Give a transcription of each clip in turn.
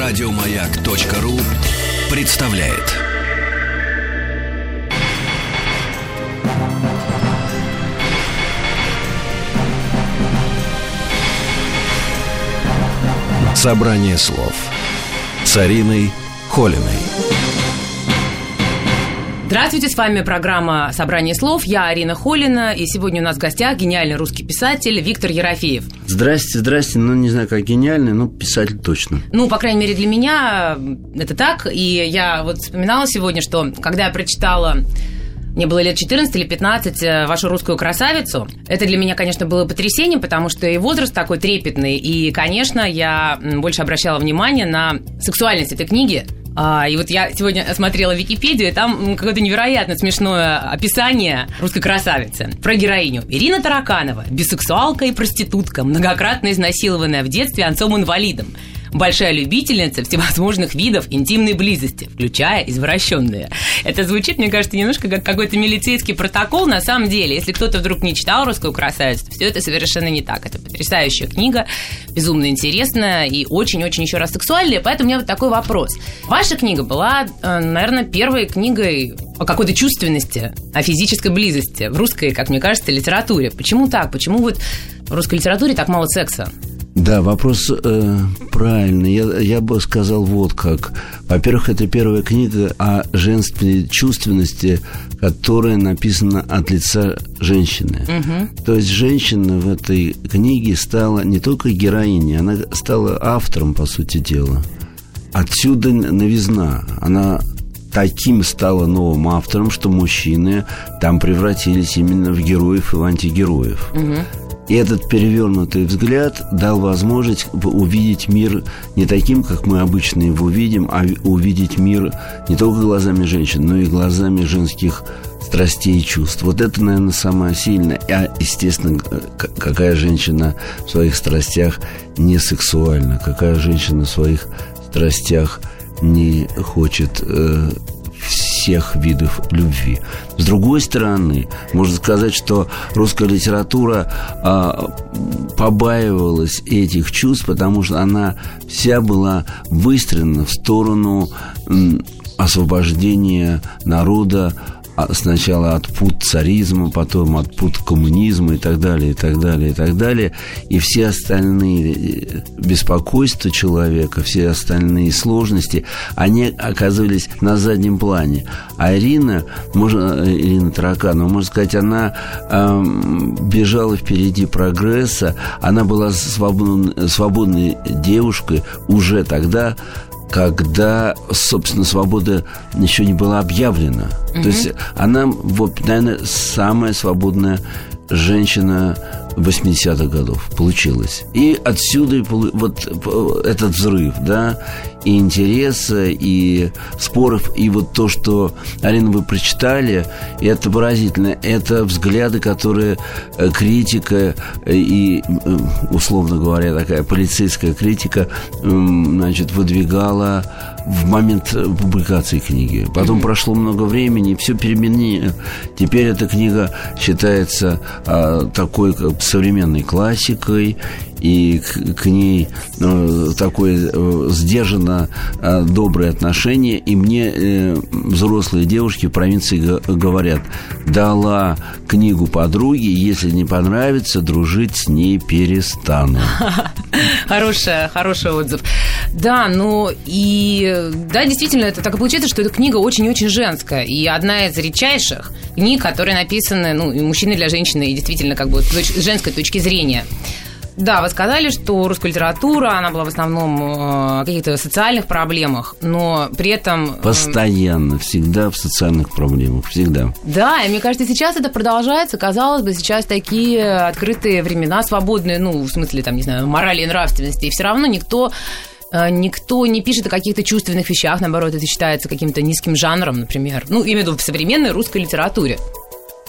Радиомаяк.ру представляет. Собрание слов с Ариной Холиной. Здравствуйте, с вами программа «Собрание слов». Я Арина Холина, и сегодня у нас в гостях гениальный русский писатель Виктор Ерофеев. Здрасте, здрасте. Ну, не знаю, как гениальный, но писатель точно. Ну, по крайней мере, для меня это так. И я вот вспоминала сегодня, что когда я прочитала мне было лет 14 или 15, э, вашу русскую красавицу. Это для меня, конечно, было потрясением, потому что и возраст такой трепетный, и, конечно, я больше обращала внимание на сексуальность этой книги. А, и вот я сегодня смотрела Википедию, и там какое-то невероятно смешное описание русской красавицы про героиню. Ирина Тараканова, бисексуалка и проститутка, многократно изнасилованная в детстве отцом-инвалидом большая любительница всевозможных видов интимной близости, включая извращенные. Это звучит, мне кажется, немножко как какой-то милицейский протокол. На самом деле, если кто-то вдруг не читал «Русскую красавицу», все это совершенно не так. Это потрясающая книга, безумно интересная и очень-очень еще раз сексуальная. Поэтому у меня вот такой вопрос. Ваша книга была, э, наверное, первой книгой о какой-то чувственности, о физической близости в русской, как мне кажется, литературе. Почему так? Почему вот в русской литературе так мало секса? Да, вопрос э, правильный. Я, я бы сказал вот как. Во-первых, это первая книга о женственной чувственности, которая написана от лица женщины. Угу. То есть женщина в этой книге стала не только героиней, она стала автором, по сути дела. Отсюда новизна. Она таким стала новым автором, что мужчины там превратились именно в героев и в антигероев. Угу. И этот перевернутый взгляд дал возможность увидеть мир не таким, как мы обычно его видим, а увидеть мир не только глазами женщин, но и глазами женских страстей и чувств. Вот это, наверное, самое сильное. А, естественно, какая женщина в своих страстях не сексуальна, какая женщина в своих страстях не хочет э, всех видов любви. С другой стороны, можно сказать, что русская литература а, побаивалась этих чувств, потому что она вся была выстроена в сторону освобождения народа сначала от пут царизма, потом от пут коммунизма и так далее, и так далее, и так далее. И все остальные э, беспокойства человека, все остальные сложности, они оказывались на заднем плане. А Ирина, можно, э, Ирина Тараканова, можно сказать, она э, бежала впереди прогресса, она была свободной, свободной девушкой уже тогда, когда, собственно, свобода еще не была объявлена. Угу. То есть она, вот, наверное, самая свободная женщина 80-х годов получилось. И отсюда вот этот взрыв, да, и интереса, и споров, и вот то, что, Арина, вы прочитали, это поразительно. Это взгляды, которые э, критика э, и, э, условно говоря, такая полицейская критика, значит, выдвигала в момент публикации книги. Потом mm-hmm. прошло много времени, все переменили. Теперь эта книга считается а, такой как современной классикой, и к, к ней э, такое э, сдержанно э, доброе отношение. И мне э, взрослые девушки в провинции говорят, дала книгу подруге, если не понравится, дружить с ней перестану. Хороший, хороший отзыв. Да, ну и да, действительно, это так и получается, что эта книга очень-очень женская. И одна из редчайших книг, которые написаны, ну, и мужчины для женщины, и действительно, как бы с женской точки зрения. Да, вы сказали, что русская литература, она была в основном э, о каких-то социальных проблемах, но при этом... Э, Постоянно, всегда в социальных проблемах, всегда. Да, и мне кажется, сейчас это продолжается. Казалось бы, сейчас такие открытые времена, свободные, ну, в смысле, там, не знаю, морали и нравственности, и все равно никто э, Никто не пишет о каких-то чувственных вещах, наоборот, это считается каким-то низким жанром, например. Ну, виду в современной русской литературе.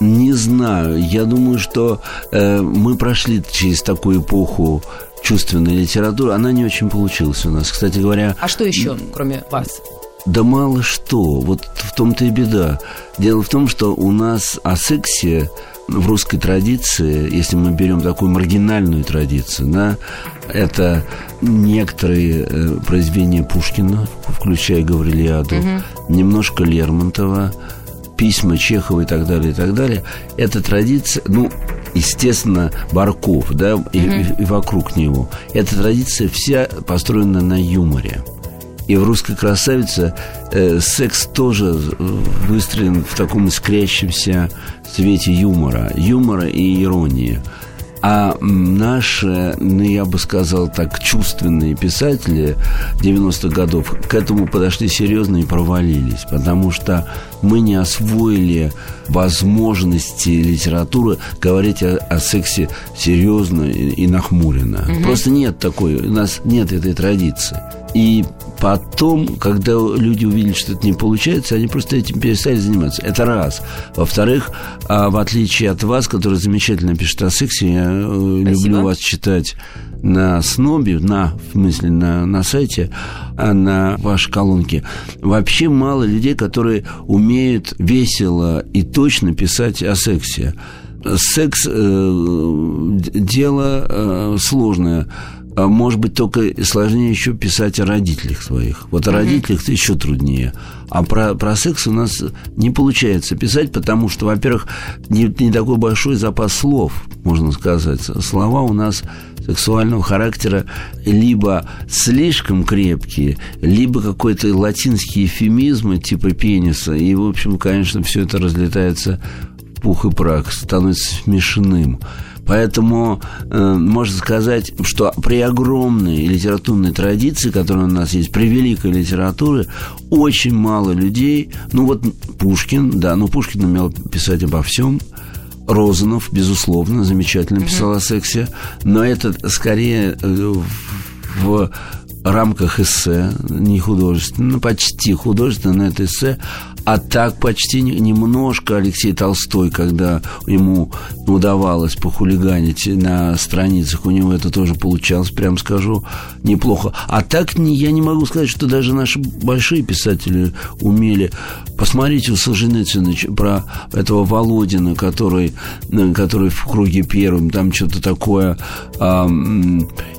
Не знаю. Я думаю, что э, мы прошли через такую эпоху чувственной литературы. Она не очень получилась у нас, кстати говоря. А что еще, кроме вас? Да мало что. Вот в том-то и беда. Дело в том, что у нас о сексе в русской традиции, если мы берем такую маргинальную традицию, да, это некоторые э, произведения Пушкина, включая Гаврилиаду, угу. немножко Лермонтова, письма Чехова и так далее, и так далее. Это традиция, ну, естественно, Барков, да, и, mm и, и вокруг него. Эта традиция вся построена на юморе. И в «Русской красавице» э, секс тоже выстроен в таком искрящемся свете юмора. Юмора и иронии. А наши, ну, я бы сказал так, чувственные писатели 90-х годов к этому подошли серьезно и провалились, потому что мы не освоили возможности литературы говорить о, о сексе серьезно и, и нахмуренно. Угу. Просто нет такой, у нас нет этой традиции. И потом, когда люди увидели, что это не получается, они просто этим перестали заниматься. Это раз. Во-вторых, а в отличие от вас, который замечательно пишет о сексе, я э, Спасибо. люблю вас читать на снобе, на, в смысле, на, на сайте, а на вашей колонке, вообще мало людей, которые умеют весело и точно писать о сексе. Секс э, дело э, сложное а может быть, только сложнее еще писать о родителях своих. Вот о родителях это еще труднее. А про, про секс у нас не получается писать, потому что, во-первых, не, не такой большой запас слов, можно сказать. Слова у нас сексуального характера либо слишком крепкие, либо какой-то латинский эфемизм типа пениса. И, в общем, конечно, все это разлетается в пух и прах, становится смешным. Поэтому э, можно сказать, что при огромной литературной традиции, которая у нас есть, при великой литературе, очень мало людей, ну вот Пушкин, да, ну Пушкин умел писать обо всем, Розанов, безусловно, замечательно писал mm-hmm. о сексе, но это скорее э, в, в рамках эссе, не художественно, ну, почти художественно, но это эссе а так почти немножко Алексей Толстой, когда ему удавалось похулиганить на страницах, у него это тоже получалось, прям скажу, неплохо. А так не, я не могу сказать, что даже наши большие писатели умели. Посмотрите у Солженицына про этого Володина, который, э, который в круге первым, там что-то такое, а,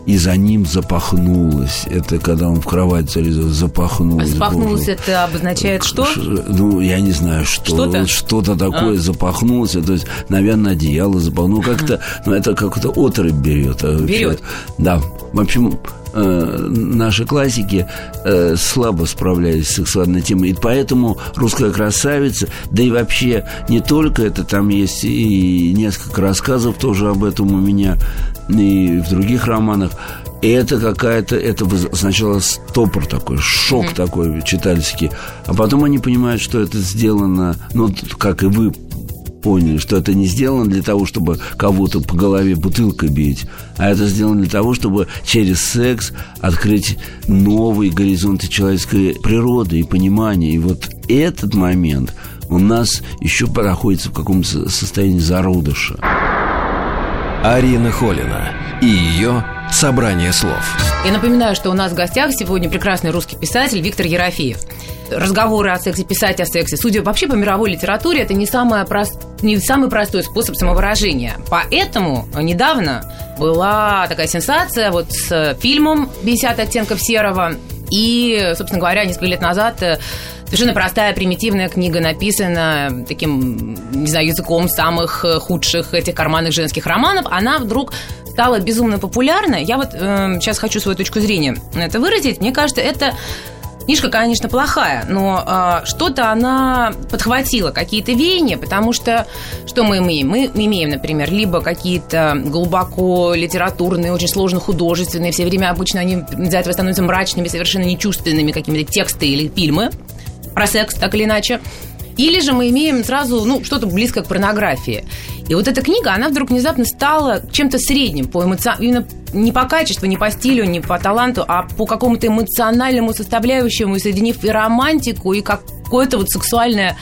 и за ним запахнулось. Это когда он в кровать залезал, запахнулось. А запахнулось это обозначает что? Ну, я не знаю, что. Что-то? что-то такое а. запахнулось. То есть, наверное, одеяло запахнуло. Ну, как-то, ну, это как-то отрыв берет. А берет? Да. В общем, э, наши классики э, слабо справлялись с сексуальной темой. И поэтому «Русская красавица», да и вообще не только это, там есть и несколько рассказов тоже об этом у меня, и в других романах. И это какая-то, это сначала стопор такой, шок mm-hmm. такой читательский. А потом они понимают, что это сделано, ну, как и вы поняли, что это не сделано для того, чтобы кого-то по голове бутылкой бить, а это сделано для того, чтобы через секс открыть новые горизонты человеческой природы и понимания. И вот этот момент у нас еще находится в каком-то состоянии зародыша. Арина Холина и ее «Собрание слов». Я напоминаю, что у нас в гостях сегодня прекрасный русский писатель Виктор Ерофеев. Разговоры о сексе, писать о сексе, судя вообще по мировой литературе, это не, самое прост... не самый простой способ самовыражения. Поэтому недавно была такая сенсация вот с фильмом «50 оттенков серого», и, собственно говоря, несколько лет назад э, совершенно простая, примитивная книга написана таким, не знаю, языком самых э, худших этих карманных женских романов. Она вдруг стала безумно популярной. Я вот э, сейчас хочу свою точку зрения на это выразить. Мне кажется, это Книжка, конечно, плохая, но э, что-то она подхватила, какие-то веяния, потому что что мы имеем? Мы имеем, например, либо какие-то глубоко литературные, очень сложно художественные, все время обычно они из-за этого становятся мрачными, совершенно нечувственными какими-то тексты или фильмы про секс, так или иначе. Или же мы имеем сразу ну, что-то близкое к порнографии. И вот эта книга, она вдруг внезапно стала чем-то средним по эмоци... именно не по качеству, не по стилю, не по таланту, а по какому-то эмоциональному составляющему, соединив и романтику, и какое-то вот сексуальное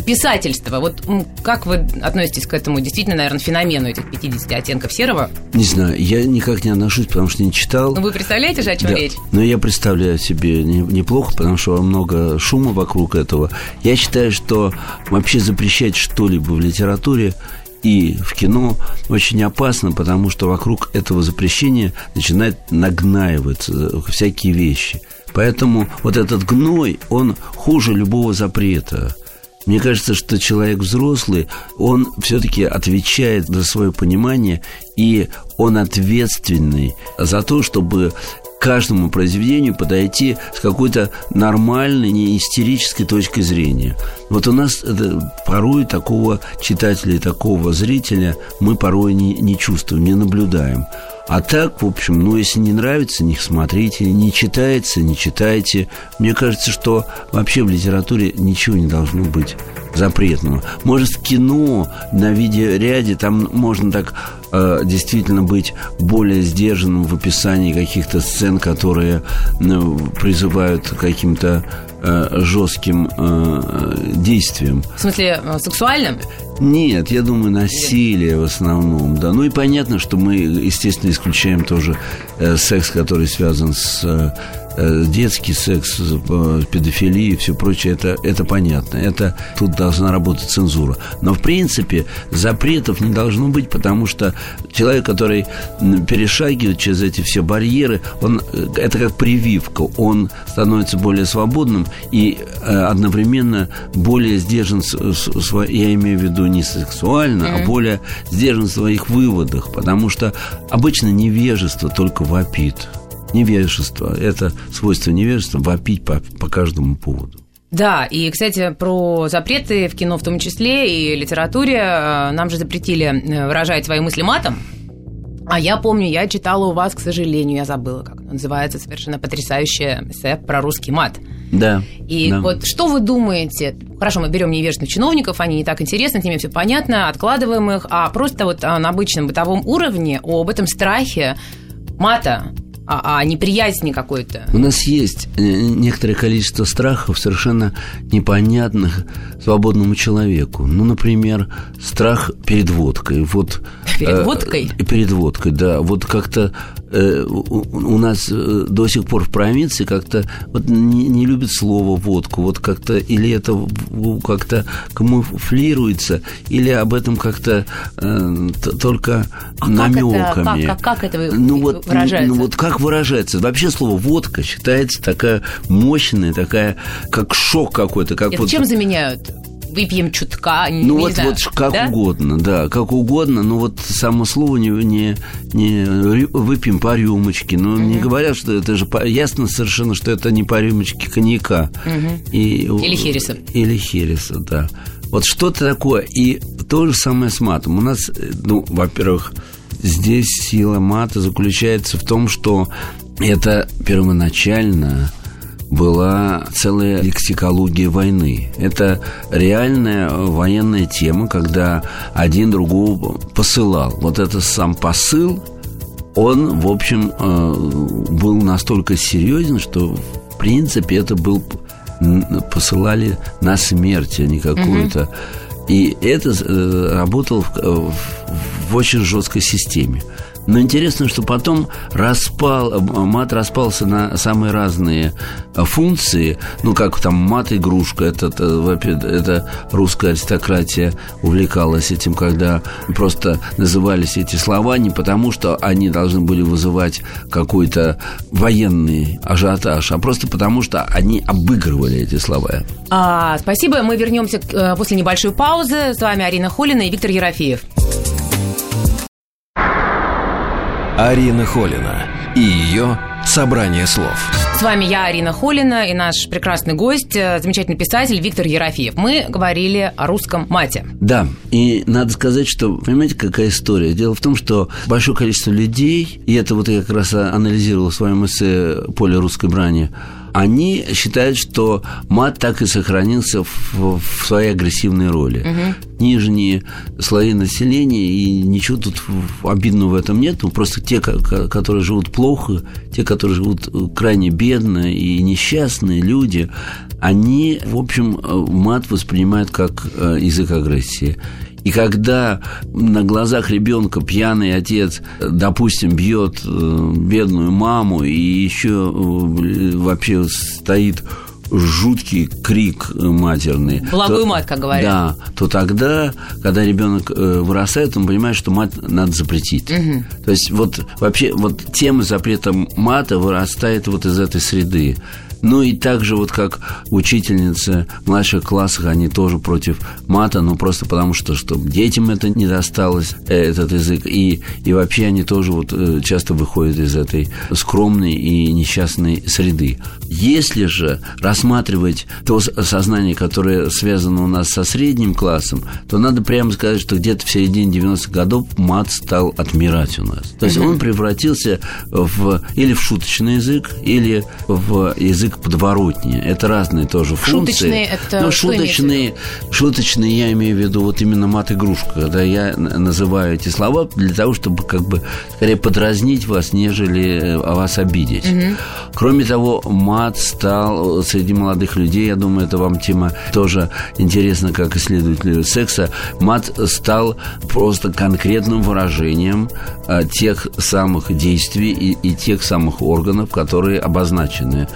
писательство. Вот как вы относитесь к этому действительно, наверное, феномену этих 50 оттенков серого? Не знаю, я никак не отношусь, потому что не читал. Ну, вы представляете же, о чем да. речь? Но я представляю себе неплохо, потому что много шума вокруг этого. Я считаю, что вообще запрещать что-либо в литературе и в кино очень опасно, потому что вокруг этого запрещения начинает нагнаиваться всякие вещи. Поэтому вот этот гной, он хуже любого запрета. Мне кажется, что человек взрослый, он все-таки отвечает за свое понимание, и он ответственный за то, чтобы каждому произведению подойти с какой-то нормальной, не истерической точкой зрения. Вот у нас это, порой такого читателя такого зрителя мы порой не, не чувствуем, не наблюдаем. А так, в общем, ну, если не нравится, не смотрите, не читается, не читайте. Мне кажется, что вообще в литературе ничего не должно быть запретного. Может, в кино на видеоряде там можно так э, действительно быть более сдержанным в описании каких-то сцен, которые ну, призывают к каким-то э, жестким э, действиям. В смысле, э, сексуальным? Нет, я думаю, насилие в основном, да. Ну и понятно, что мы, естественно, исключаем тоже э, секс, который связан с Э, детский секс, э, педофилия и все прочее, это, это понятно. Это тут должна работать цензура. Но, в принципе, запретов не должно быть, потому что человек, который перешагивает через эти все барьеры, он, э, это как прививка. Он становится более свободным и одновременно более сдержан, я имею в виду не сексуально, mm-hmm. а более сдержан в своих выводах, потому что обычно невежество только вопит невежество. Это свойство невежества вопить по, по каждому поводу. Да, и, кстати, про запреты в кино в том числе и литературе. Э, нам же запретили э, выражать свои мысли матом. А я помню, я читала у вас, к сожалению, я забыла, как называется, совершенно потрясающее эссе про русский мат. Да. И да. вот что вы думаете? Хорошо, мы берем невежественных чиновников, они не так интересны, с ними все понятно, откладываем их, а просто вот на обычном бытовом уровне об этом страхе мата а, а неприязни какой-то. У нас есть э, некоторое количество страхов, совершенно непонятных свободному человеку. Ну, например, страх перед водкой. Вот, перед э, водкой? Э, перед водкой, да. Вот как-то у, у нас э, до сих пор в провинции как-то вот не, не любят слово водку. Вот как-то или это как-то камуфлируется, или об этом как-то э, только а намеками. Как это, как, как, как это ну, вот, выражается? Ну, вот как выражается? Вообще слово водка считается такая мощная, такая, как шок какой-то. Как это вот... чем заменяют? Выпьем чутка, ну, не вот, знаю, вот как да? угодно, да, как угодно, но вот само слово не, не, не выпьем по рюмочке, но угу. не говорят, что это же ясно совершенно, что это не по рюмочке коньяка. Угу. И, или хереса. Или хереса, да. Вот что-то такое. И то же самое с матом. У нас, ну, во-первых, здесь сила мата заключается в том, что это первоначально была целая лексикология войны. Это реальная военная тема, когда один другого посылал. Вот это сам посыл, он, в общем, э, был настолько серьезен, что, в принципе, это был посылали на смерть, а не какую-то. И это э, работало в, в очень жесткой системе. Но интересно, что потом распал, мат распался на самые разные функции. Ну, как там мат-игрушка, это, это, это русская аристократия увлекалась этим, когда просто назывались эти слова не потому, что они должны были вызывать какой-то военный ажиотаж, а просто потому, что они обыгрывали эти слова. А, спасибо. Мы вернемся э, после небольшой паузы. С вами Арина Холина и Виктор Ерофеев. Арина Холина и ее «Собрание слов». С вами я, Арина Холина, и наш прекрасный гость, э, замечательный писатель Виктор Ерофеев. Мы говорили о русском мате. Да, и надо сказать, что, понимаете, какая история? Дело в том, что большое количество людей, и это вот я как раз анализировал в своем эссе «Поле русской брани», они считают, что мат так и сохранился в, в своей агрессивной роли. Угу. Нижние слои населения, и ничего тут обидного в этом нет, просто те, которые живут плохо, те, которые живут крайне бедно и несчастные люди, они, в общем, мат воспринимают как э, язык агрессии. И когда на глазах ребенка пьяный отец, допустим, бьет э, бедную маму и еще э, вообще стоит жуткий крик матерный. Благой то, мат, как говорят. Да, то тогда, когда ребенок э, вырастает, он понимает, что мат надо запретить. Угу. То есть вот вообще вот тема запрета мата вырастает вот из этой среды. Ну и также вот как учительницы младших классах, они тоже против мата, ну просто потому что, чтобы детям это не досталось, э, этот язык, и, и вообще они тоже вот э, часто выходят из этой скромной и несчастной среды. Если же рассматривать то сознание, которое связано у нас со средним классом, то надо прямо сказать, что где-то в середине 90-х годов мат стал отмирать у нас. То есть он превратился в или в шуточный язык, или в язык язык подворотни. Это разные тоже функции. Шуточные это Но шуточные, шуточные я имею в виду вот именно мат-игрушка, когда я называю эти слова для того, чтобы как бы скорее подразнить вас, нежели э, вас обидеть. Угу. Кроме того, мат стал среди молодых людей, я думаю, это вам тема тоже интересна, как исследователю секса, мат стал просто конкретным выражением а, тех самых действий и, и тех самых органов, которые обозначены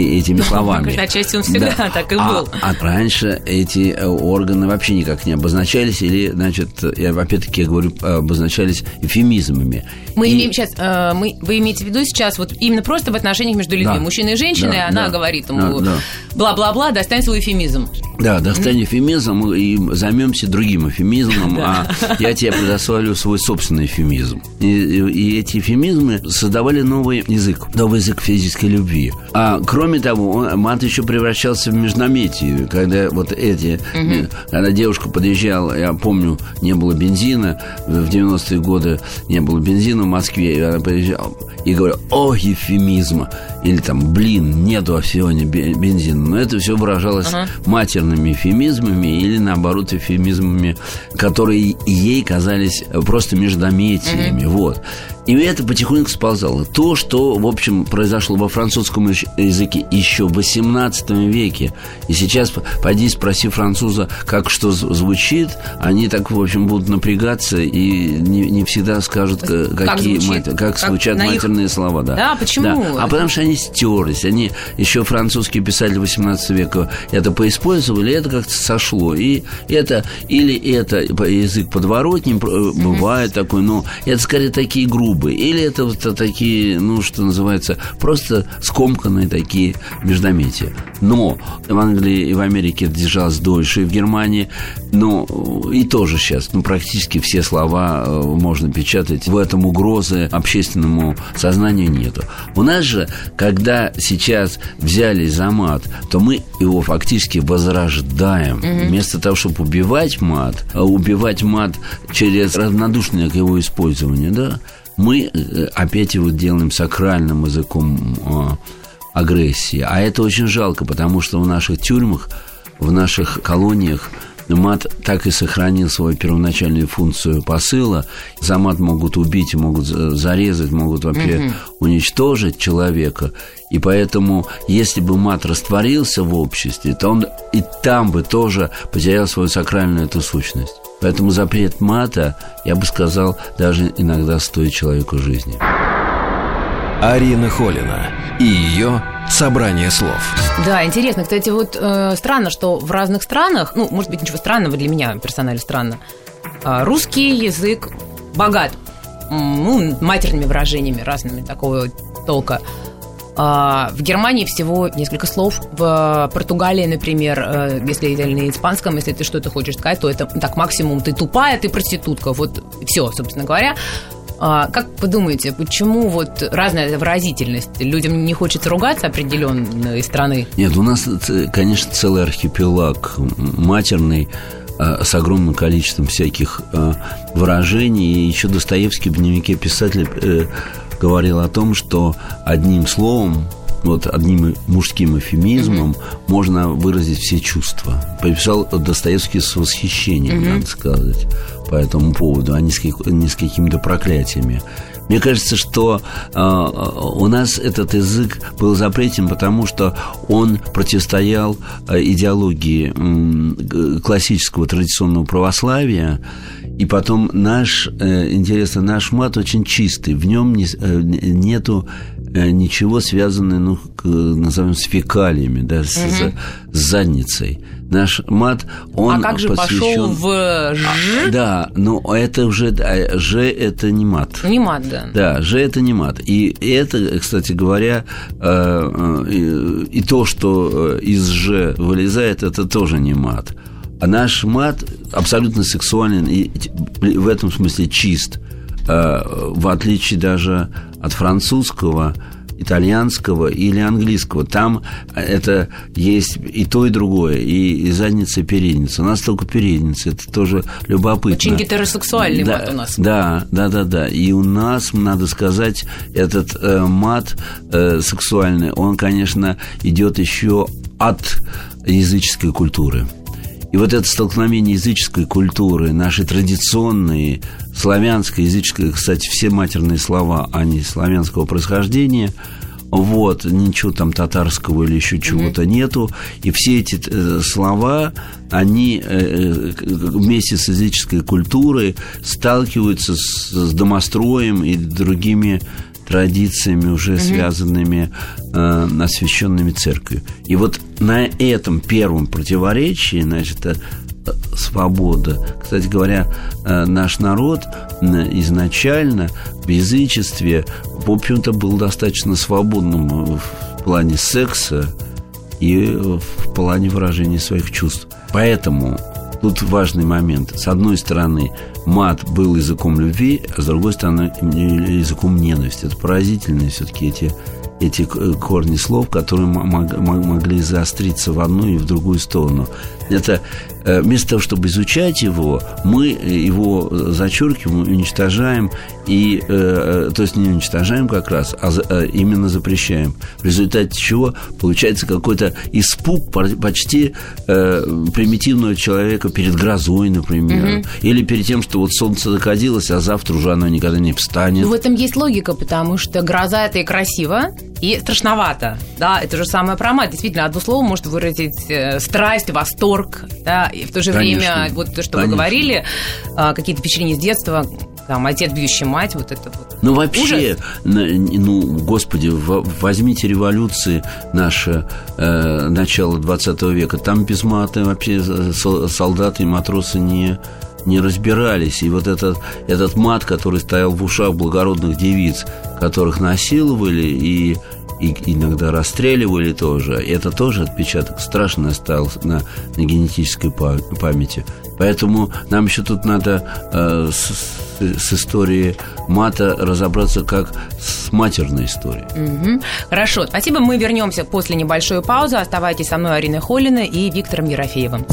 этими словами. Отчасти он всегда да. так и а, был. А, раньше эти э, органы вообще никак не обозначались, или, значит, я опять-таки я говорю, обозначались эфемизмами. Мы и... имеем сейчас, э, мы, вы имеете в виду сейчас вот именно просто в отношениях между людьми, да. мужчиной и женщиной, да, она да, говорит ему да, бла-бла-бла, достань свой эфемизм. Да, достань эфемизм и займемся другим эфемизмом, а я тебе предоставлю свой собственный эфемизм. И, и, и эти эфемизмы создавали новый язык, новый язык физической любви. А кроме того, он, мат еще превращался в междометие, когда вот эти, угу. когда девушка подъезжала, я помню, не было бензина, в 90-е годы не было бензина в Москве, и она подъезжала, и говорю, о, эфемизма, или там, блин, нету сегодня бензина. Но это все выражалось uh-huh. матерными эфемизмами или, наоборот, эфемизмами, которые ей казались просто междометиями. Uh-huh. Вот. И это потихоньку сползало. То, что, в общем, произошло во французском языке еще в 18 веке, и сейчас, пойди спроси француза, как что звучит, они так, в общем, будут напрягаться и не, не всегда скажут, какие как, звучит, мат, как, как звучат матерные их... слова. Да. да, почему? Да. А потому что они стерлись. Они еще французские писатели 18 века это поиспользовали, это как-то сошло. И это, или это язык подворотни, бывает mm-hmm. такой, но это скорее такие грубые, или это вот такие, ну, что называется, просто скомканные такие междометия. Но в Англии и в Америке это держалось дольше, и в Германии, но и тоже сейчас, ну, практически все слова э, можно печатать. В этом угрозы общественному сознанию нету. У нас же, когда сейчас взялись за мат, то мы его фактически возрождаем. Угу. Вместо того, чтобы убивать мат, а убивать мат через равнодушное к его использованию, да, мы э, опять его делаем сакральным языком э, агрессии. А это очень жалко, потому что в наших тюрьмах, в наших колониях мат так и сохранил свою первоначальную функцию посыла. За мат могут убить, могут зарезать, могут вообще угу. уничтожить человека. И поэтому, если бы мат растворился в обществе, то он и там бы тоже потерял свою сакральную эту сущность. Поэтому запрет мата, я бы сказал, даже иногда стоит человеку жизни. Арина Холина и ее собрание слов. Да, интересно. Кстати, вот э, странно, что в разных странах, ну, может быть, ничего странного для меня персонально странно, э, русский язык богат ну, матерными выражениями разными такого толка. А, в Германии всего несколько слов. В Португалии, например, э, если это на испанском, если ты что-то хочешь сказать, то это так максимум ты тупая, ты проститутка. Вот все, собственно говоря. А, как вы думаете, почему вот разная выразительность? Людям не хочется ругаться определенной страны? Нет, у нас, конечно, целый архипелаг матерный э, с огромным количеством всяких э, выражений. И еще Достоевский в дневнике писателя говорил о том, что одним словом вот одним мужским эфемизмом mm-hmm. можно выразить все чувства. Пописал Достоевский с восхищением, mm-hmm. надо сказать, по этому поводу, а не с, не с какими-то проклятиями. Мне кажется, что э, у нас этот язык был запретен, потому что он противостоял э, идеологии э, классического традиционного православия, и потом наш, э, интересно, наш мат очень чистый, в нем не, э, нету ничего связанное, ну, к, назовем, с фекалиями, да, с, угу. с, задницей. Наш мат, он А как же посвящен... пошел в Ж? Да, но это уже... Ж это не мат. Не мат, да. Да, Ж это не мат. И это, кстати говоря, и то, что из Ж вылезает, это тоже не мат. А наш мат абсолютно сексуален и в этом смысле чист. В отличие даже от французского, итальянского или английского. Там это есть и то, и другое, и, и задница, и передница. У нас только передница, это тоже любопытно. Очень гетеросексуальный да, мат у нас. Да, да, да, да. И у нас, надо сказать, этот э, мат э, сексуальный, он, конечно, идет еще от языческой культуры. И вот это столкновение языческой культуры, нашей традиционной, славянской, языческой, кстати, все матерные слова, они славянского происхождения, вот, ничего там татарского или еще чего-то mm-hmm. нету. И все эти э, слова, они э, вместе с языческой культурой сталкиваются с, с домостроем и другими традициями, уже mm-hmm. связанными э, освященными церковью. И вот на этом первом противоречии, значит, э, свобода. Кстати говоря, э, наш народ изначально в язычестве, в общем-то, был достаточно свободным в плане секса и в плане выражения своих чувств. Поэтому тут важный момент. С одной стороны, мат был языком любви, а с другой стороны, языком ненависти. Это поразительные все-таки эти эти корни слов, которые могли заостриться в одну и в другую сторону. Это Э, вместо того, чтобы изучать его, мы его зачеркиваем, уничтожаем, и, э, то есть не уничтожаем как раз, а, а именно запрещаем. В результате чего получается какой-то испуг почти э, примитивного человека перед грозой, например, угу. или перед тем, что вот солнце закатилось, а завтра уже оно никогда не встанет. В этом есть логика, потому что гроза это и красиво, и страшновато. Да, это же самое про мать. Действительно, одно слово может выразить э, страсть, восторг, да, и в то же Конечно. время, вот то, что Конечно. вы говорили, а, какие-то впечатления с детства, там, отец, бьющий мать, вот это вот. Ну, вообще, ну, господи, возьмите революции наше, э, начало 20 века, там без мата вообще солдаты и матросы не не разбирались. И вот этот, этот мат, который стоял в ушах благородных девиц, которых насиловали и и иногда расстреливали тоже. Это тоже отпечаток страшно остался на, на генетической памяти. Поэтому нам еще тут надо э, с, с историей мата разобраться как с матерной историей. Угу. Хорошо, спасибо. Мы вернемся после небольшой паузы. Оставайтесь со мной, Арина Холина и Виктором Ерофеевым.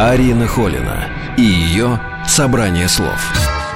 Арина Холина и ее «Собрание слов».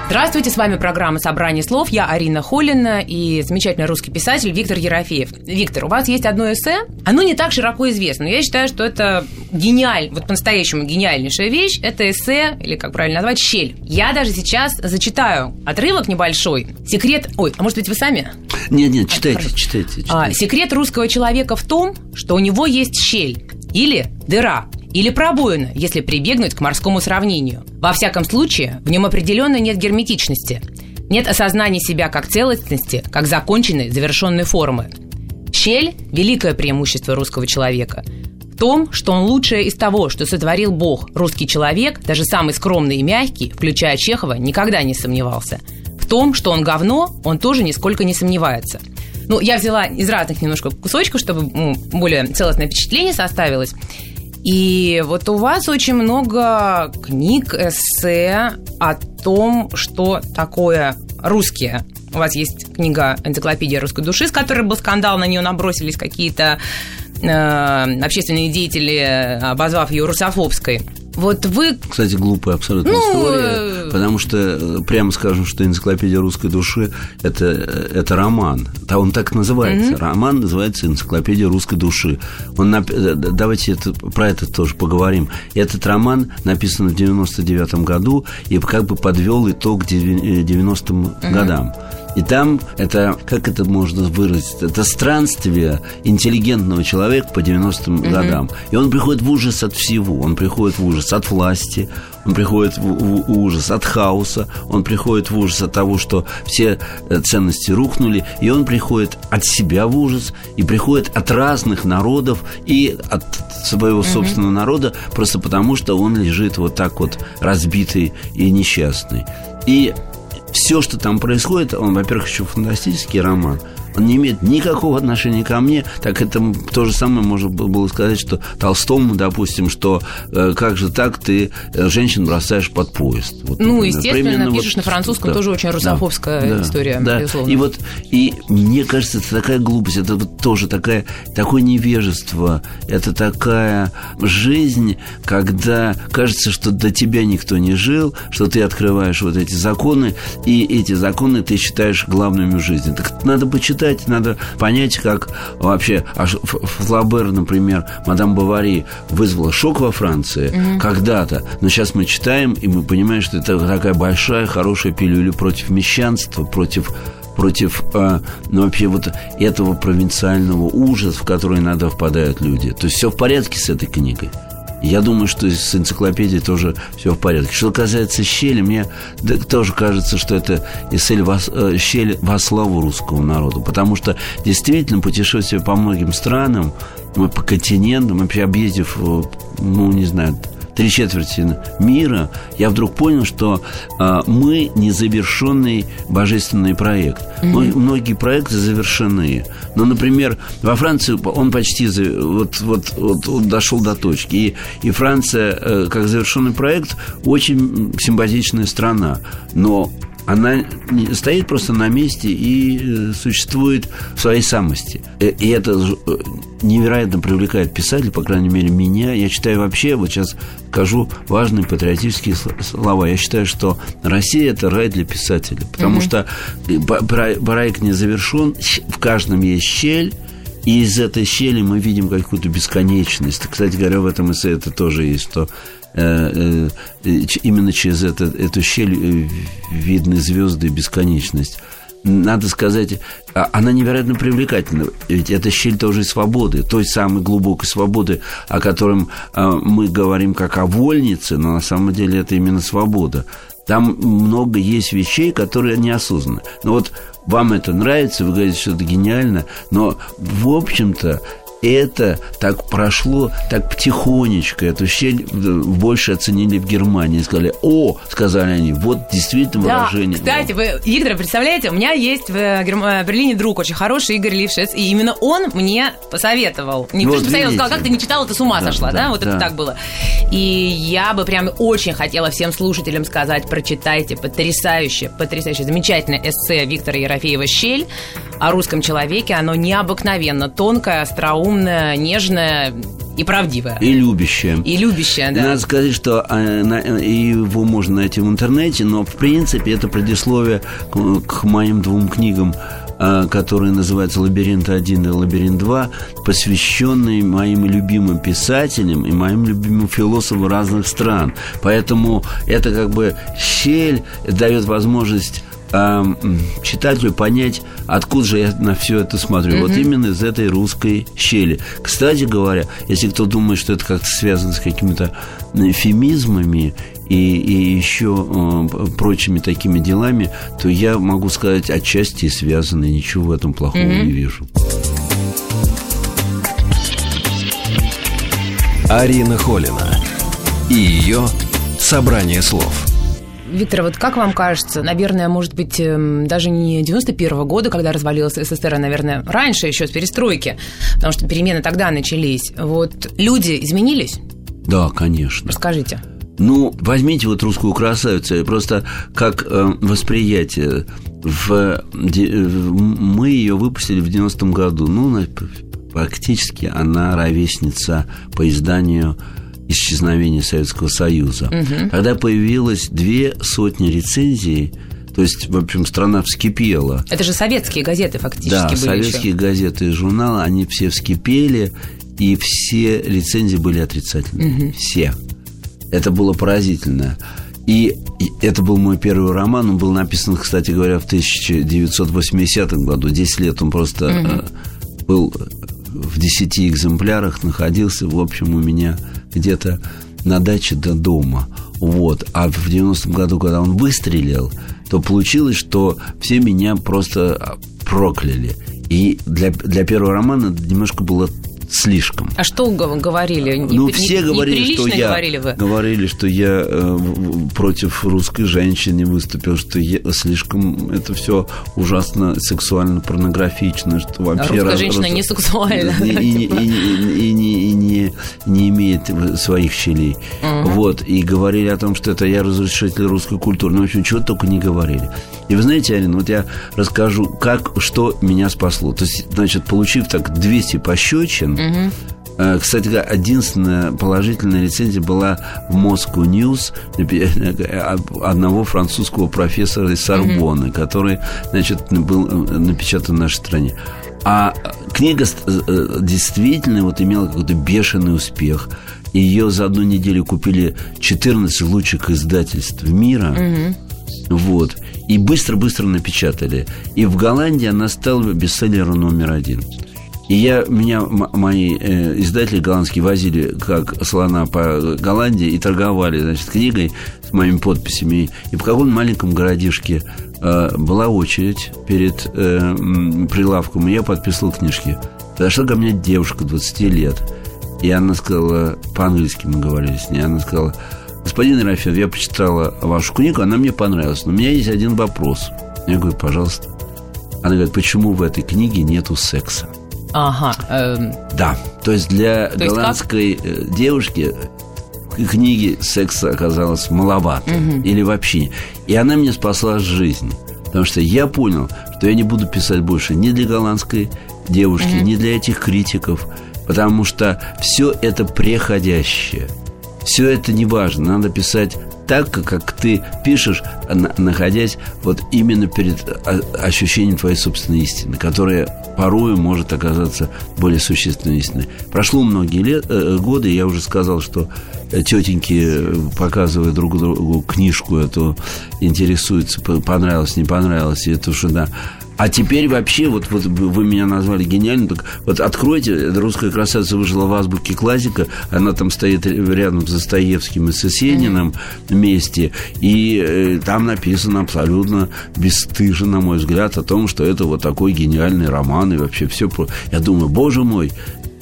Здравствуйте, с вами программа «Собрание слов». Я Арина Холина и замечательный русский писатель Виктор Ерофеев. Виктор, у вас есть одно эссе. Оно не так широко известно, но я считаю, что это гениаль, вот по-настоящему гениальнейшая вещь. Это эссе, или как правильно назвать, «Щель». Я даже сейчас зачитаю отрывок небольшой. Секрет... Ой, а может быть, вы сами? Нет, нет, читайте, а, читайте, читайте. А, секрет русского человека в том, что у него есть щель или дыра, или пробоина, если прибегнуть к морскому сравнению. Во всяком случае, в нем определенно нет герметичности. Нет осознания себя как целостности, как законченной, завершенной формы. Щель – великое преимущество русского человека. В том, что он лучшее из того, что сотворил Бог, русский человек, даже самый скромный и мягкий, включая Чехова, никогда не сомневался. В том, что он говно, он тоже нисколько не сомневается. Ну, я взяла из разных немножко кусочков, чтобы более целостное впечатление составилось. И вот у вас очень много книг, эссе о том, что такое русские. У вас есть книга «Энциклопедия русской души», с которой был скандал, на нее набросились какие-то э, общественные деятели, обозвав ее русофобской. Вот вы... Кстати, глупая абсолютно ну, история, э, потому что, э, прямо скажем, что энциклопедия русской души это, э, это роман. Да, он так называется. Mm-hmm. Роман называется Энциклопедия русской души. Он нап... Давайте это, про это тоже поговорим. Этот роман написан в 99 году и как бы подвел итог 90-м mm-hmm. годам. И там это, как это можно выразить, это странствие интеллигентного человека по 90-м угу. годам. И он приходит в ужас от всего. Он приходит в ужас от власти, он приходит в, ужас от хаоса, он приходит в ужас от того, что все э, ценности рухнули, и он приходит от себя в ужас, и приходит от разных народов и от своего mm собственного народа, просто потому что он лежит вот так вот разбитый и несчастный. И все, что там происходит, он, во-первых, еще фантастический роман – он не имеет никакого отношения ко мне, так это то же самое можно было сказать, что Толстому, допустим, что э, как же так ты э, женщин бросаешь под поезд. Вот, ну, например. естественно, Примерно пишешь вот, на французском, да, тоже очень русофобская да, история, да. безусловно. И вот, и мне кажется, это такая глупость, это вот тоже такая, такое невежество, это такая жизнь, когда кажется, что до тебя никто не жил, что ты открываешь вот эти законы, и эти законы ты считаешь главными в жизни. Так надо почитать почитать, надо понять, как вообще аж Флабер, например, мадам Бавари вызвала шок во Франции угу. когда-то. Но сейчас мы читаем, и мы понимаем, что это такая большая, хорошая пилюля против мещанства, против против э, ну, вообще вот этого провинциального ужаса, в который иногда впадают люди. То есть все в порядке с этой книгой. Я думаю, что с энциклопедией тоже все в порядке. Что касается щели, мне тоже кажется, что это во, э, щель во славу русского народа. Потому что действительно путешествие по многим странам, мы по континентам, вообще объездив, э, ну, не знаю, три четверти мира, я вдруг понял, что а, мы незавершенный божественный проект. Mm-hmm. Многие проекты завершены. Но, например, во Франции он почти вот, вот, вот, вот дошел до точки. И, и Франция, э, как завершенный проект, очень симпатичная страна. Но она стоит просто на месте и э, существует в своей самости. Э, и это э, невероятно привлекает писателя, по крайней мере, меня. Я читаю вообще, вот сейчас скажу важные патриотические слова. Я считаю, что Россия – это рай для писателя. Потому mm что проект не завершен, в каждом есть щель, и из этой щели мы видим какую-то бесконечность. Кстати говоря, в этом эссе это тоже есть, что именно через это, эту щель э, видны звезды и бесконечность. Надо сказать, а, она невероятно привлекательна. Ведь это щель тоже свободы, той самой глубокой свободы, о котором мы говорим как о вольнице, но на самом деле это именно свобода. Там много есть вещей, которые неосознанны. Но вот вам это нравится, вы говорите, что это гениально, но в общем-то это так прошло, так потихонечку. Эту щель больше оценили в Германии. Сказали, о, сказали они, вот действительно да, выражение. Кстати, вы, Игорь, представляете, у меня есть в э, э, Берлине друг очень хороший, Игорь Лившец, и именно он мне посоветовал. Не вот, то, что посоветовал, сказал, как ты не читала, ты с ума да, сошла, да? да? Вот да. это так было. И я бы прям очень хотела всем слушателям сказать, прочитайте потрясающее, потрясающее, замечательное эссе Виктора Ерофеева «Щель» о русском человеке. Оно необыкновенно тонкое, остроумное, умная, нежная и правдивая. И любящая. И любящая, да. Надо сказать, что а, его можно найти в интернете, но, в принципе, это предисловие к, к моим двум книгам а, которые называются «Лабиринт-1» и «Лабиринт-2», посвященные моим любимым писателям и моим любимым философам разных стран. Поэтому это как бы щель дает возможность э, читателю понять, откуда же я на все это смотрю. Mm-hmm. Вот именно из этой русской щели. Кстати говоря, если кто думает, что это как-то связано с какими-то эфемизмами и, и еще э, прочими такими делами, то я могу сказать, отчасти связано, ничего в этом плохого mm-hmm. не вижу. Арина Холина и ее собрание слов. Виктор, вот как вам кажется, наверное, может быть, эм, даже не 91 -го года, когда развалился СССР, а, наверное, раньше еще, с перестройки, потому что перемены тогда начались. Вот люди изменились? Да, конечно. Расскажите. Ну, возьмите вот русскую красавицу, просто как э, восприятие. В, э, мы ее выпустили в 90-м году. Ну, практически она ровесница по изданию исчезновения Советского Союза. Угу. Когда появилось две сотни рецензий, то есть, в общем, страна вскипела. Это же советские газеты фактически да, были советские еще. газеты и журналы, они все вскипели, и все рецензии были отрицательные. Угу. Все. Это было поразительно. И это был мой первый роман. Он был написан, кстати говоря, в 1980 году. 10 лет он просто угу. был в 10 экземплярах, находился, в общем, у меня где-то на даче до дома. Вот. А в 90-м году, когда он выстрелил, то получилось, что все меня просто прокляли. И для, для первого романа немножко было слишком. А что говорили? Ну, все не, говорили, что я... Говорили, вы? говорили, что я э, против русской женщины выступил, что я слишком... Это все ужасно сексуально порнографично, что вообще... Русская раз, женщина раз, не сексуальна. И, и, и, и, и, не, и не, не имеет своих щелей. Угу. Вот. И говорили о том, что это я разрушитель русской культуры. Ну, в общем, чего только не говорили. И вы знаете, Арина, вот я расскажу, как, что меня спасло. То есть, значит, получив так 200 пощечин, угу. Кстати, единственная положительная рецензия была в Moscow News одного французского профессора из Сорбонны, mm который, значит, был э, напечатан в нашей стране. А книга э, действительно вот имела какой-то бешеный успех. Ее за одну неделю купили 14 лучших издательств мира. Угу. Вот. И быстро-быстро напечатали. И в Голландии она стала бестселлером номер один. И я, меня мои э, издатели голландские возили как слона по Голландии и торговали, значит, книгой с моими подписями. И в каком-то маленьком городишке э, была очередь перед э, прилавком, и я подписывал книжки. Подошла ко мне девушка 20 лет, и она сказала, по-английски мы говорили с ней, она сказала, господин Ерофеев, я почитала вашу книгу, она мне понравилась, но у меня есть один вопрос. Я говорю, пожалуйста. Она говорит, почему в этой книге нету секса? Ага. Эм... Да. То есть для То голландской есть э, девушки книги секса оказалось маловато. Угу. Или вообще. И она мне спасла жизнь. Потому что я понял, что я не буду писать больше ни для голландской девушки, угу. ни для этих критиков. Потому что все это преходящее. Все это не важно. Надо писать так, как ты пишешь, находясь вот именно перед а, ощущением твоей собственной истины, которая порою может оказаться более существенной истиной. Прошло многие лет, э, годы, я уже сказал, что тетеньки, показывая друг другу книжку эту, интересуются, понравилось, не понравилось, и это уже, да, а теперь вообще, вот, вот вы меня назвали гениальным, так вот откройте, «Русская красавица» вышла в азбуке классика, она там стоит рядом с Достоевским и с Есениным вместе, и э, там написано абсолютно бесстыжно, на мой взгляд, о том, что это вот такой гениальный роман, и вообще все. Я думаю, боже мой,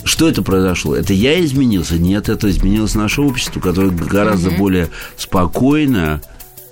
что это произошло? Это я изменился? Нет, это изменилось наше общество, которое гораздо mm-hmm. более спокойно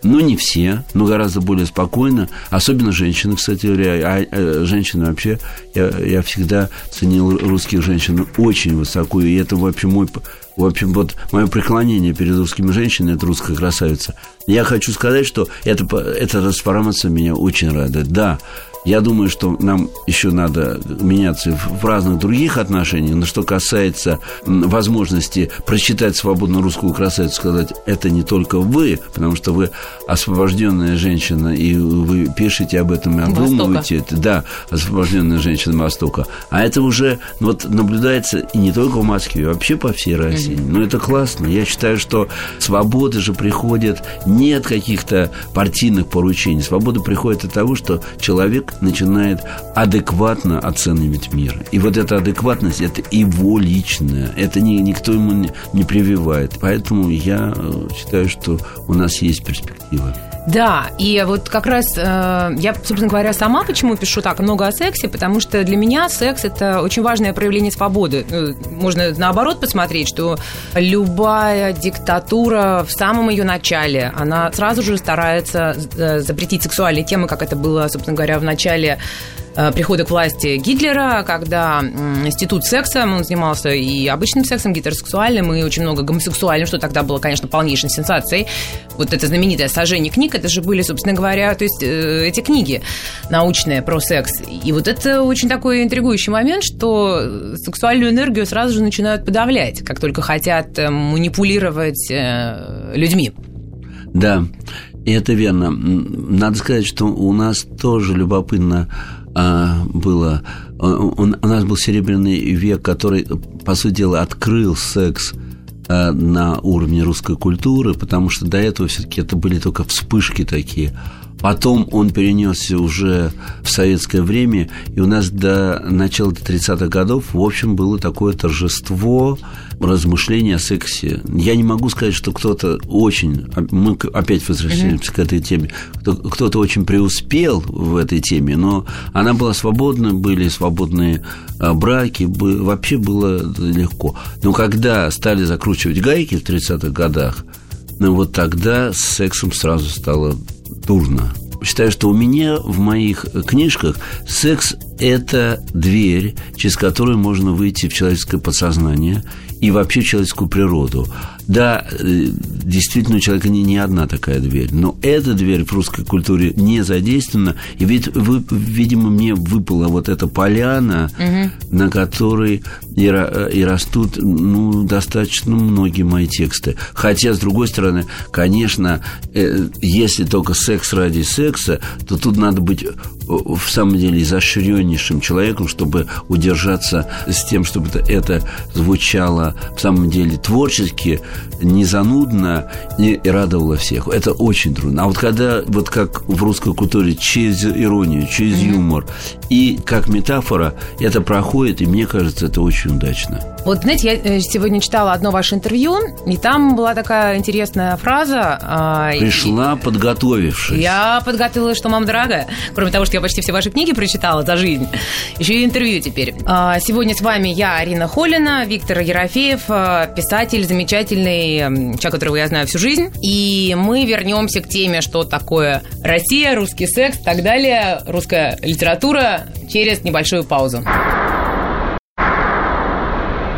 ну, не все, но гораздо более спокойно. Особенно женщины, кстати говоря. А, а женщины вообще, я, я всегда ценил русских женщин очень высоко. И это вообще мой в общем, вот мое преклонение перед русскими женщинами – это русская красавица. Я хочу сказать, что это, эта трансформация меня очень радует. Да, я думаю, что нам еще надо меняться в разных других отношениях. Но что касается возможности прочитать свободно русскую красавицу, сказать, это не только вы, потому что вы освобожденная женщина, и вы пишете об этом и обдумываете это. Да, освобожденная женщина Востока. А это уже вот наблюдается и не только в Москве, а вообще по всей России. Mm-hmm. Но это классно. Я считаю, что свобода же приходит не от каких-то партийных поручений. Свобода приходит от того, что человек начинает адекватно оценивать мир. И вот эта адекватность – это его личное. Это не, никто ему не, не прививает. Поэтому я э, считаю, что у нас есть перспективы. Да, и вот как раз э, я, собственно говоря, сама почему пишу так много о сексе, потому что для меня секс это очень важное проявление свободы. Э, можно наоборот посмотреть, что любая диктатура в самом ее начале, она сразу же старается э, запретить сексуальные темы, как это было, собственно говоря, в начале Э, прихода к власти Гитлера, когда институт секса, он занимался и обычным сексом, гетеросексуальным, и очень много гомосексуальным, что тогда было, конечно, полнейшей сенсацией. Вот это знаменитое сожжение книг, это же были, собственно говоря, то есть э, эти книги научные про секс. И вот это очень такой интригующий момент, что сексуальную энергию сразу же начинают подавлять, как только хотят э, манипулировать людьми. Да, и это верно. Надо сказать, что у нас тоже любопытно а, было... У, у нас был серебряный век, который, по сути дела, открыл секс э, на уровне русской культуры, потому что до этого все-таки это были только вспышки такие. Потом он перенесся уже в советское время, и у нас до начала 30-х годов, в общем, было такое торжество, размышления о сексе. Я не могу сказать, что кто-то очень, мы опять возвращаемся mm-hmm. к этой теме, кто-то очень преуспел в этой теме, но она была свободна, были свободные а, браки, вообще было легко. Но когда стали закручивать гайки в 30-х годах, ну вот тогда с сексом сразу стало дурно. Считаю, что у меня в моих книжках секс – это дверь, через которую можно выйти в человеческое подсознание и вообще в человеческую природу. Да, э, действительно, у человека не, не одна такая дверь, но эта дверь в русской культуре не задействована, и ведь, вы, видимо, мне выпала вот эта поляна, угу. на которой и, и растут ну, достаточно многие мои тексты. Хотя, с другой стороны, конечно, э, если только секс ради секса, то тут надо быть э, в самом деле изощреннейшим человеком, чтобы удержаться с тем, чтобы это звучало в самом деле творчески, не занудно и радовало всех. Это очень трудно. А вот когда, вот как в русской культуре, через иронию, через mm-hmm. юмор и как метафора, это проходит, и мне кажется, это очень удачно. Вот, знаете, я э, сегодня читала одно ваше интервью, и там была такая интересная фраза. А, Пришла, и... подготовившись. Я подготовилась, что мама дорогая. Кроме того, что я почти все ваши книги прочитала за жизнь. Еще и интервью теперь. А, сегодня с вами я, Арина Холина, Виктор Ерофеев, а, писатель замечательный, человек, которого я знаю всю жизнь. И мы вернемся к теме, что такое Россия, русский секс и так далее, русская литература через небольшую паузу.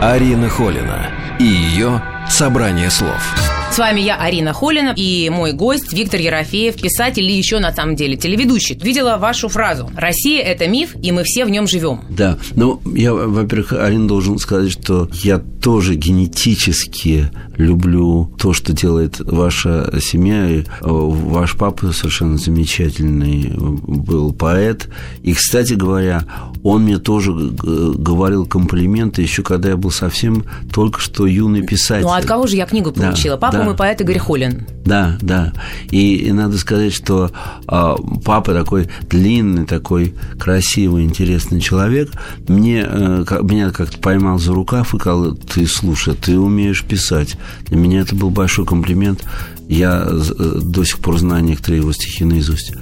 Арина Холина и ее «Собрание слов». С вами я, Арина Холина, и мой гость Виктор Ерофеев, писатель и еще на самом деле телеведущий. Видела вашу фразу «Россия – это миф, и мы все в нем живем». Да, ну, я, во-первых, Арина должен сказать, что я тоже генетически люблю то, что делает ваша семья. Э, ваш папа совершенно замечательный был поэт. И, кстати говоря, он мне тоже говорил комплименты еще когда я был совсем только что юный писатель. Ну, а от кого же я книгу получила? Да, папа да, мой поэт Игорь Холин. Да, да. И, и надо сказать, что э, папа такой длинный, такой красивый, интересный человек. Мне, э, меня как-то поймал за рукав и сказал, ты слушай, ты умеешь писать. Для меня это был большой комплимент. Я э, до сих пор знаю некоторые его стихи наизусть.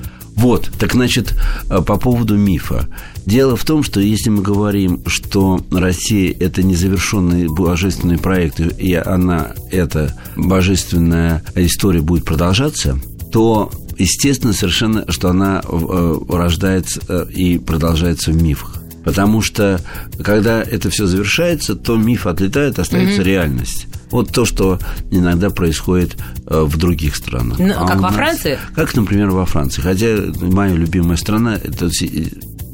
Вот, так значит, э, по поводу мифа. Дело в том, что если мы говорим, что Россия – это незавершенный божественный проект, и она, эта божественная история будет продолжаться, то естественно совершенно, что она э, рождается и продолжается в мифах. Потому что, когда это все завершается, то миф отлетает, остается mm-hmm. реальность. Вот то, что иногда происходит э, в других странах. Ну, а как во нас, Франции? Как, например, во Франции. Хотя моя любимая страна это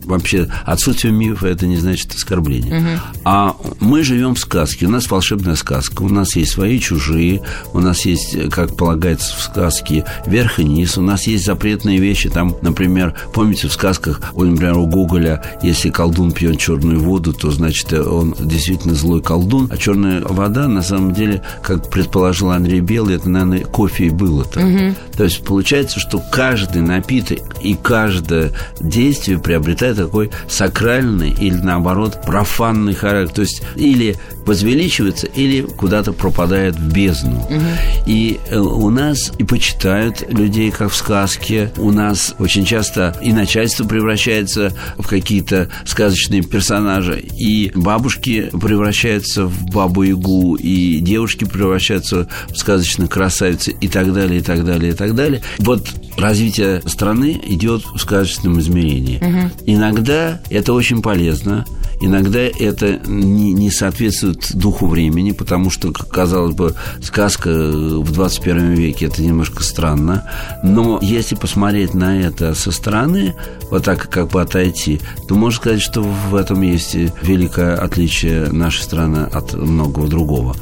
вообще отсутствие мифа это не значит оскорбление. Угу. А мы живем в сказке. У нас волшебная сказка. У нас есть свои чужие. У нас есть, как полагается в сказке, верх и низ. У нас есть запретные вещи. Там, например, помните в сказках, например, у Гоголя, если колдун пьет черную воду, то значит он действительно злой колдун. А черная вода, на самом деле, как предположил Андрей Белый, это, наверное, кофе и было-то. Угу. То есть получается, что каждый напиток и каждое действие приобретает такой сакральный или, наоборот, профанный характер. То есть или возвеличивается, или куда-то пропадает в бездну. Угу. И э, у нас и почитают людей, как в сказке. У нас очень часто и начальство превращается в какие-то сказочные персонажи, и бабушки превращаются в бабу-ягу, и девушки превращаются в сказочных красавицы, и так далее, и так далее, и так далее. Вот развитие страны идет в сказочном измерении. Угу. Иногда это очень полезно, иногда это не, не соответствует духу времени, потому что, казалось бы, сказка в 21 веке это немножко странно. Но если посмотреть на это со стороны, вот так как бы отойти, то можно сказать, что в этом есть великое отличие нашей страны от многого другого.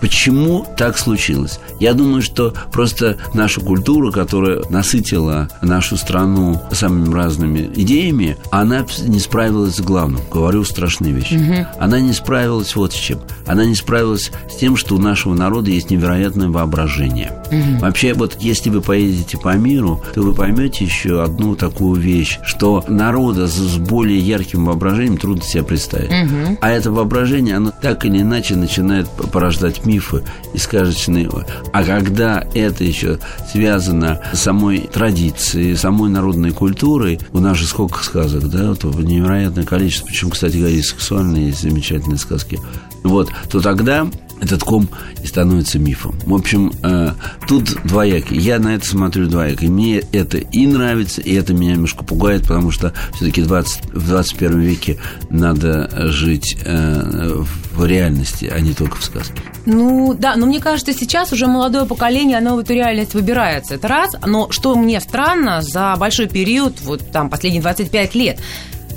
Почему так случилось? Я думаю, что просто наша культура, которая насытила нашу страну самыми разными идеями, она не справилась с главным. Говорю страшные вещи. Угу. Она не справилась вот с чем. Она не справилась с тем, что у нашего народа есть невероятное воображение. Угу. Вообще, вот если вы поедете по миру, то вы поймете еще одну такую вещь, что народа с более ярким воображением трудно себе представить. Угу. А это воображение, оно так или иначе начинает порождать мифы и сказочные. А когда это еще связано с самой традицией, самой народной культурой, у нас же сколько сказок, да, вот невероятное количество, причем, кстати говоря, сексуальные замечательные сказки, вот, то тогда этот ком и становится мифом. В общем, э, тут двоякий. Я на это смотрю двояко. И мне это и нравится, и это меня немножко пугает, потому что все-таки 20, в 21 веке надо жить э, в реальности, а не только в сказке. Ну, да, но мне кажется, сейчас уже молодое поколение, оно в эту реальность выбирается. Это раз. Но что мне странно, за большой период, вот там последние 25 лет,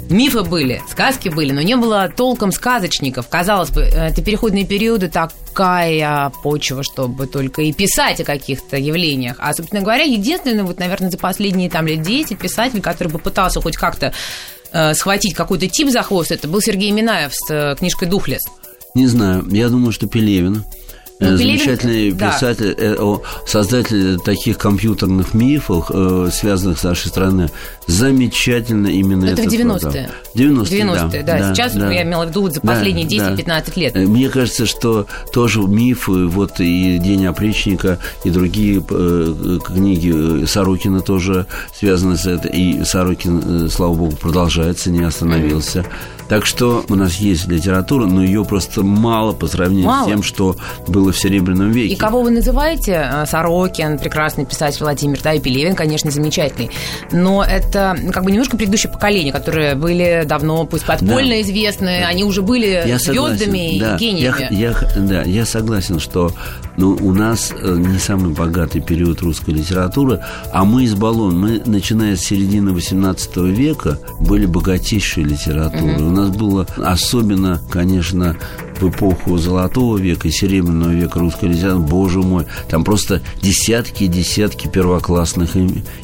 Мифы были, сказки были, но не было толком сказочников. Казалось бы, это переходные периоды, такая почва, чтобы только и писать о каких-то явлениях. А, собственно говоря, единственный, вот, наверное, за последние там лет 10 писатель, который бы пытался хоть как-то э, схватить какой-то тип за хвост, это был Сергей Минаев с э, книжкой «Духлес». Не знаю, я думаю, что Пелевин. Ну, Замечательный Пелевин, писатель, да. создатель таких компьютерных мифов, э, связанных с нашей страной. Замечательно именно это. Это в 90-е. 90-е, 90 да. да. Сейчас да. я имела в виду за последние да, 10-15 да. лет. Э, мне кажется, что тоже мифы, вот и «День опричника», и другие э, книги Сорокина тоже связаны с этим. И Сорокин, слава богу, продолжается, не остановился. Mm-hmm. Так что у нас есть литература, но ее просто мало по сравнению мало. с тем, что было в Серебряном веке. И кого вы называете? А, Сорокин, прекрасный писатель Владимир, да, и Пелевин, конечно, замечательный. Но это как бы немножко предыдущее поколение, которые были давно, пусть подпольно да. известны, они уже были я звездами да. и гениями. Я, я, да, я согласен, что ну, у нас э, не самый богатый период русской литературы, а мы избалованы. Мы, начиная с середины XVIII века, были богатейшей литературой. Mm-hmm нас было особенно, конечно, в эпоху Золотого века и Серебряного века русской литературы, боже мой, там просто десятки и десятки первоклассных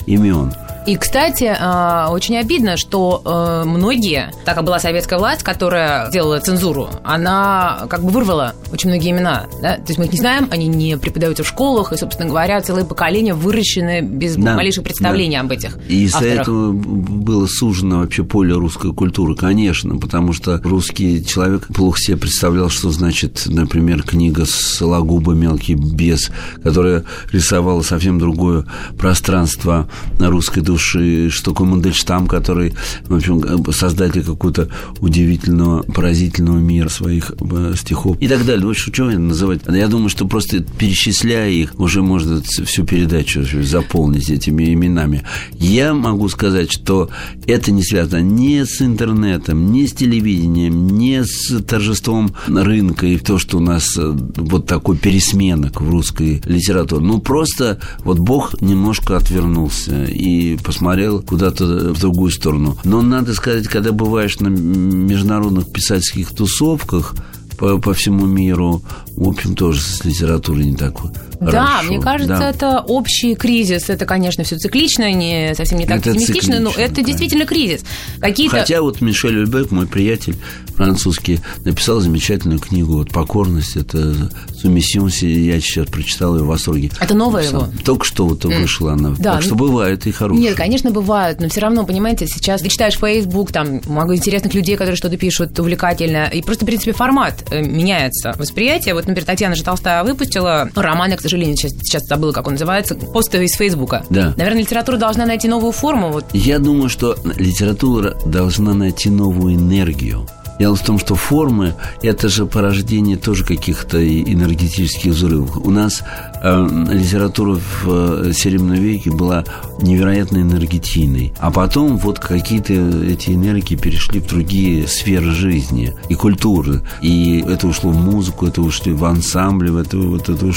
имен. И, кстати, а, очень обидно, что э, многие, так как была советская власть, которая делала цензуру, она как бы вырвала очень многие имена. Да? То есть мы их не знаем, они не преподаются в школах, и, собственно говоря, целые поколения выращены без да, малейших представлений да. об этих И из-за этого было сужено вообще поле русской культуры, конечно, потому что русский человек плохо себе представлял, что значит, например, книга «Сологуба. Мелкий бес», которая рисовала совсем другое пространство русской душе души, что Мандельштам, который, в общем, создатель какого-то удивительного, поразительного мира своих э, стихов и так далее. Вот что называть? Я думаю, что просто перечисляя их, уже можно всю передачу заполнить этими именами. Я могу сказать, что это не связано ни с интернетом, ни с телевидением, ни с торжеством рынка и то, что у нас э, вот такой пересменок в русской литературе. Ну, просто вот Бог немножко отвернулся и посмотрел куда-то в другую сторону. Но надо сказать, когда бываешь на международных писательских тусовках по, по всему миру, в общем, тоже с литературой не так да, Хорошо, мне кажется, да. это общий кризис. Это, конечно, все циклично, не совсем не так это пессимистично, но это конечно. действительно кризис. Какие-то... Хотя вот Мишель Любек, мой приятель французский, написал замечательную книгу вот «Покорность». Это «Сумиссион», я сейчас прочитал ее в восторге. Это новая его? Только что вот mm. вышла она. Да. Так что бывает и хорошие. Нет, конечно, бывают, но все равно, понимаете, сейчас ты читаешь Facebook, там много интересных людей, которые что-то пишут увлекательно, и просто, в принципе, формат меняется. Восприятие. Вот, например, Татьяна же Толстая выпустила роман сожалению, сейчас, сейчас забыла, как он называется, посты из Фейсбука. Да. Наверное, литература должна найти новую форму. Вот. Я думаю, что литература должна найти новую энергию. Дело в том, что формы – это же порождение тоже каких-то энергетических взрывов. У нас э, литература в э, Серебряном веке была невероятно энергетийной. А потом вот какие-то эти энергии перешли в другие сферы жизни и культуры. И это ушло в музыку, это ушло в ансамбль, это, вот это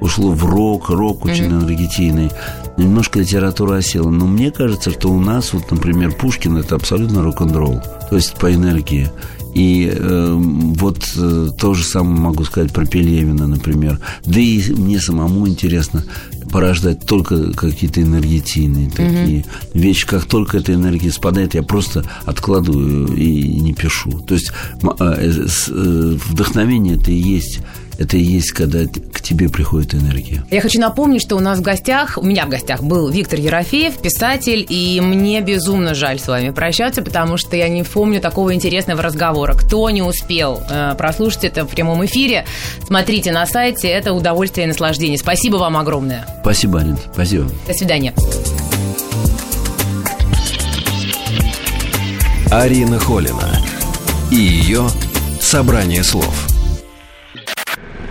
ушло в рок, рок очень mm-hmm. энергетийный. Немножко литература осела. Но мне кажется, что у нас, вот, например, Пушкин это абсолютно рок-н-ролл. То есть по энергии. И э, вот э, то же самое могу сказать про Пелевина, например. Да и мне самому интересно порождать только какие-то энергетийные такие mm-hmm. вещи. Как только эта энергия спадает, я просто откладываю и не пишу. То есть э, э, вдохновение это и есть это и есть, когда к тебе приходит энергия. Я хочу напомнить, что у нас в гостях, у меня в гостях был Виктор Ерофеев, писатель, и мне безумно жаль с вами прощаться, потому что я не помню такого интересного разговора. Кто не успел э, прослушать это в прямом эфире, смотрите на сайте, это удовольствие и наслаждение. Спасибо вам огромное. Спасибо, Анин, спасибо. До свидания. Арина Холина и ее «Собрание слов».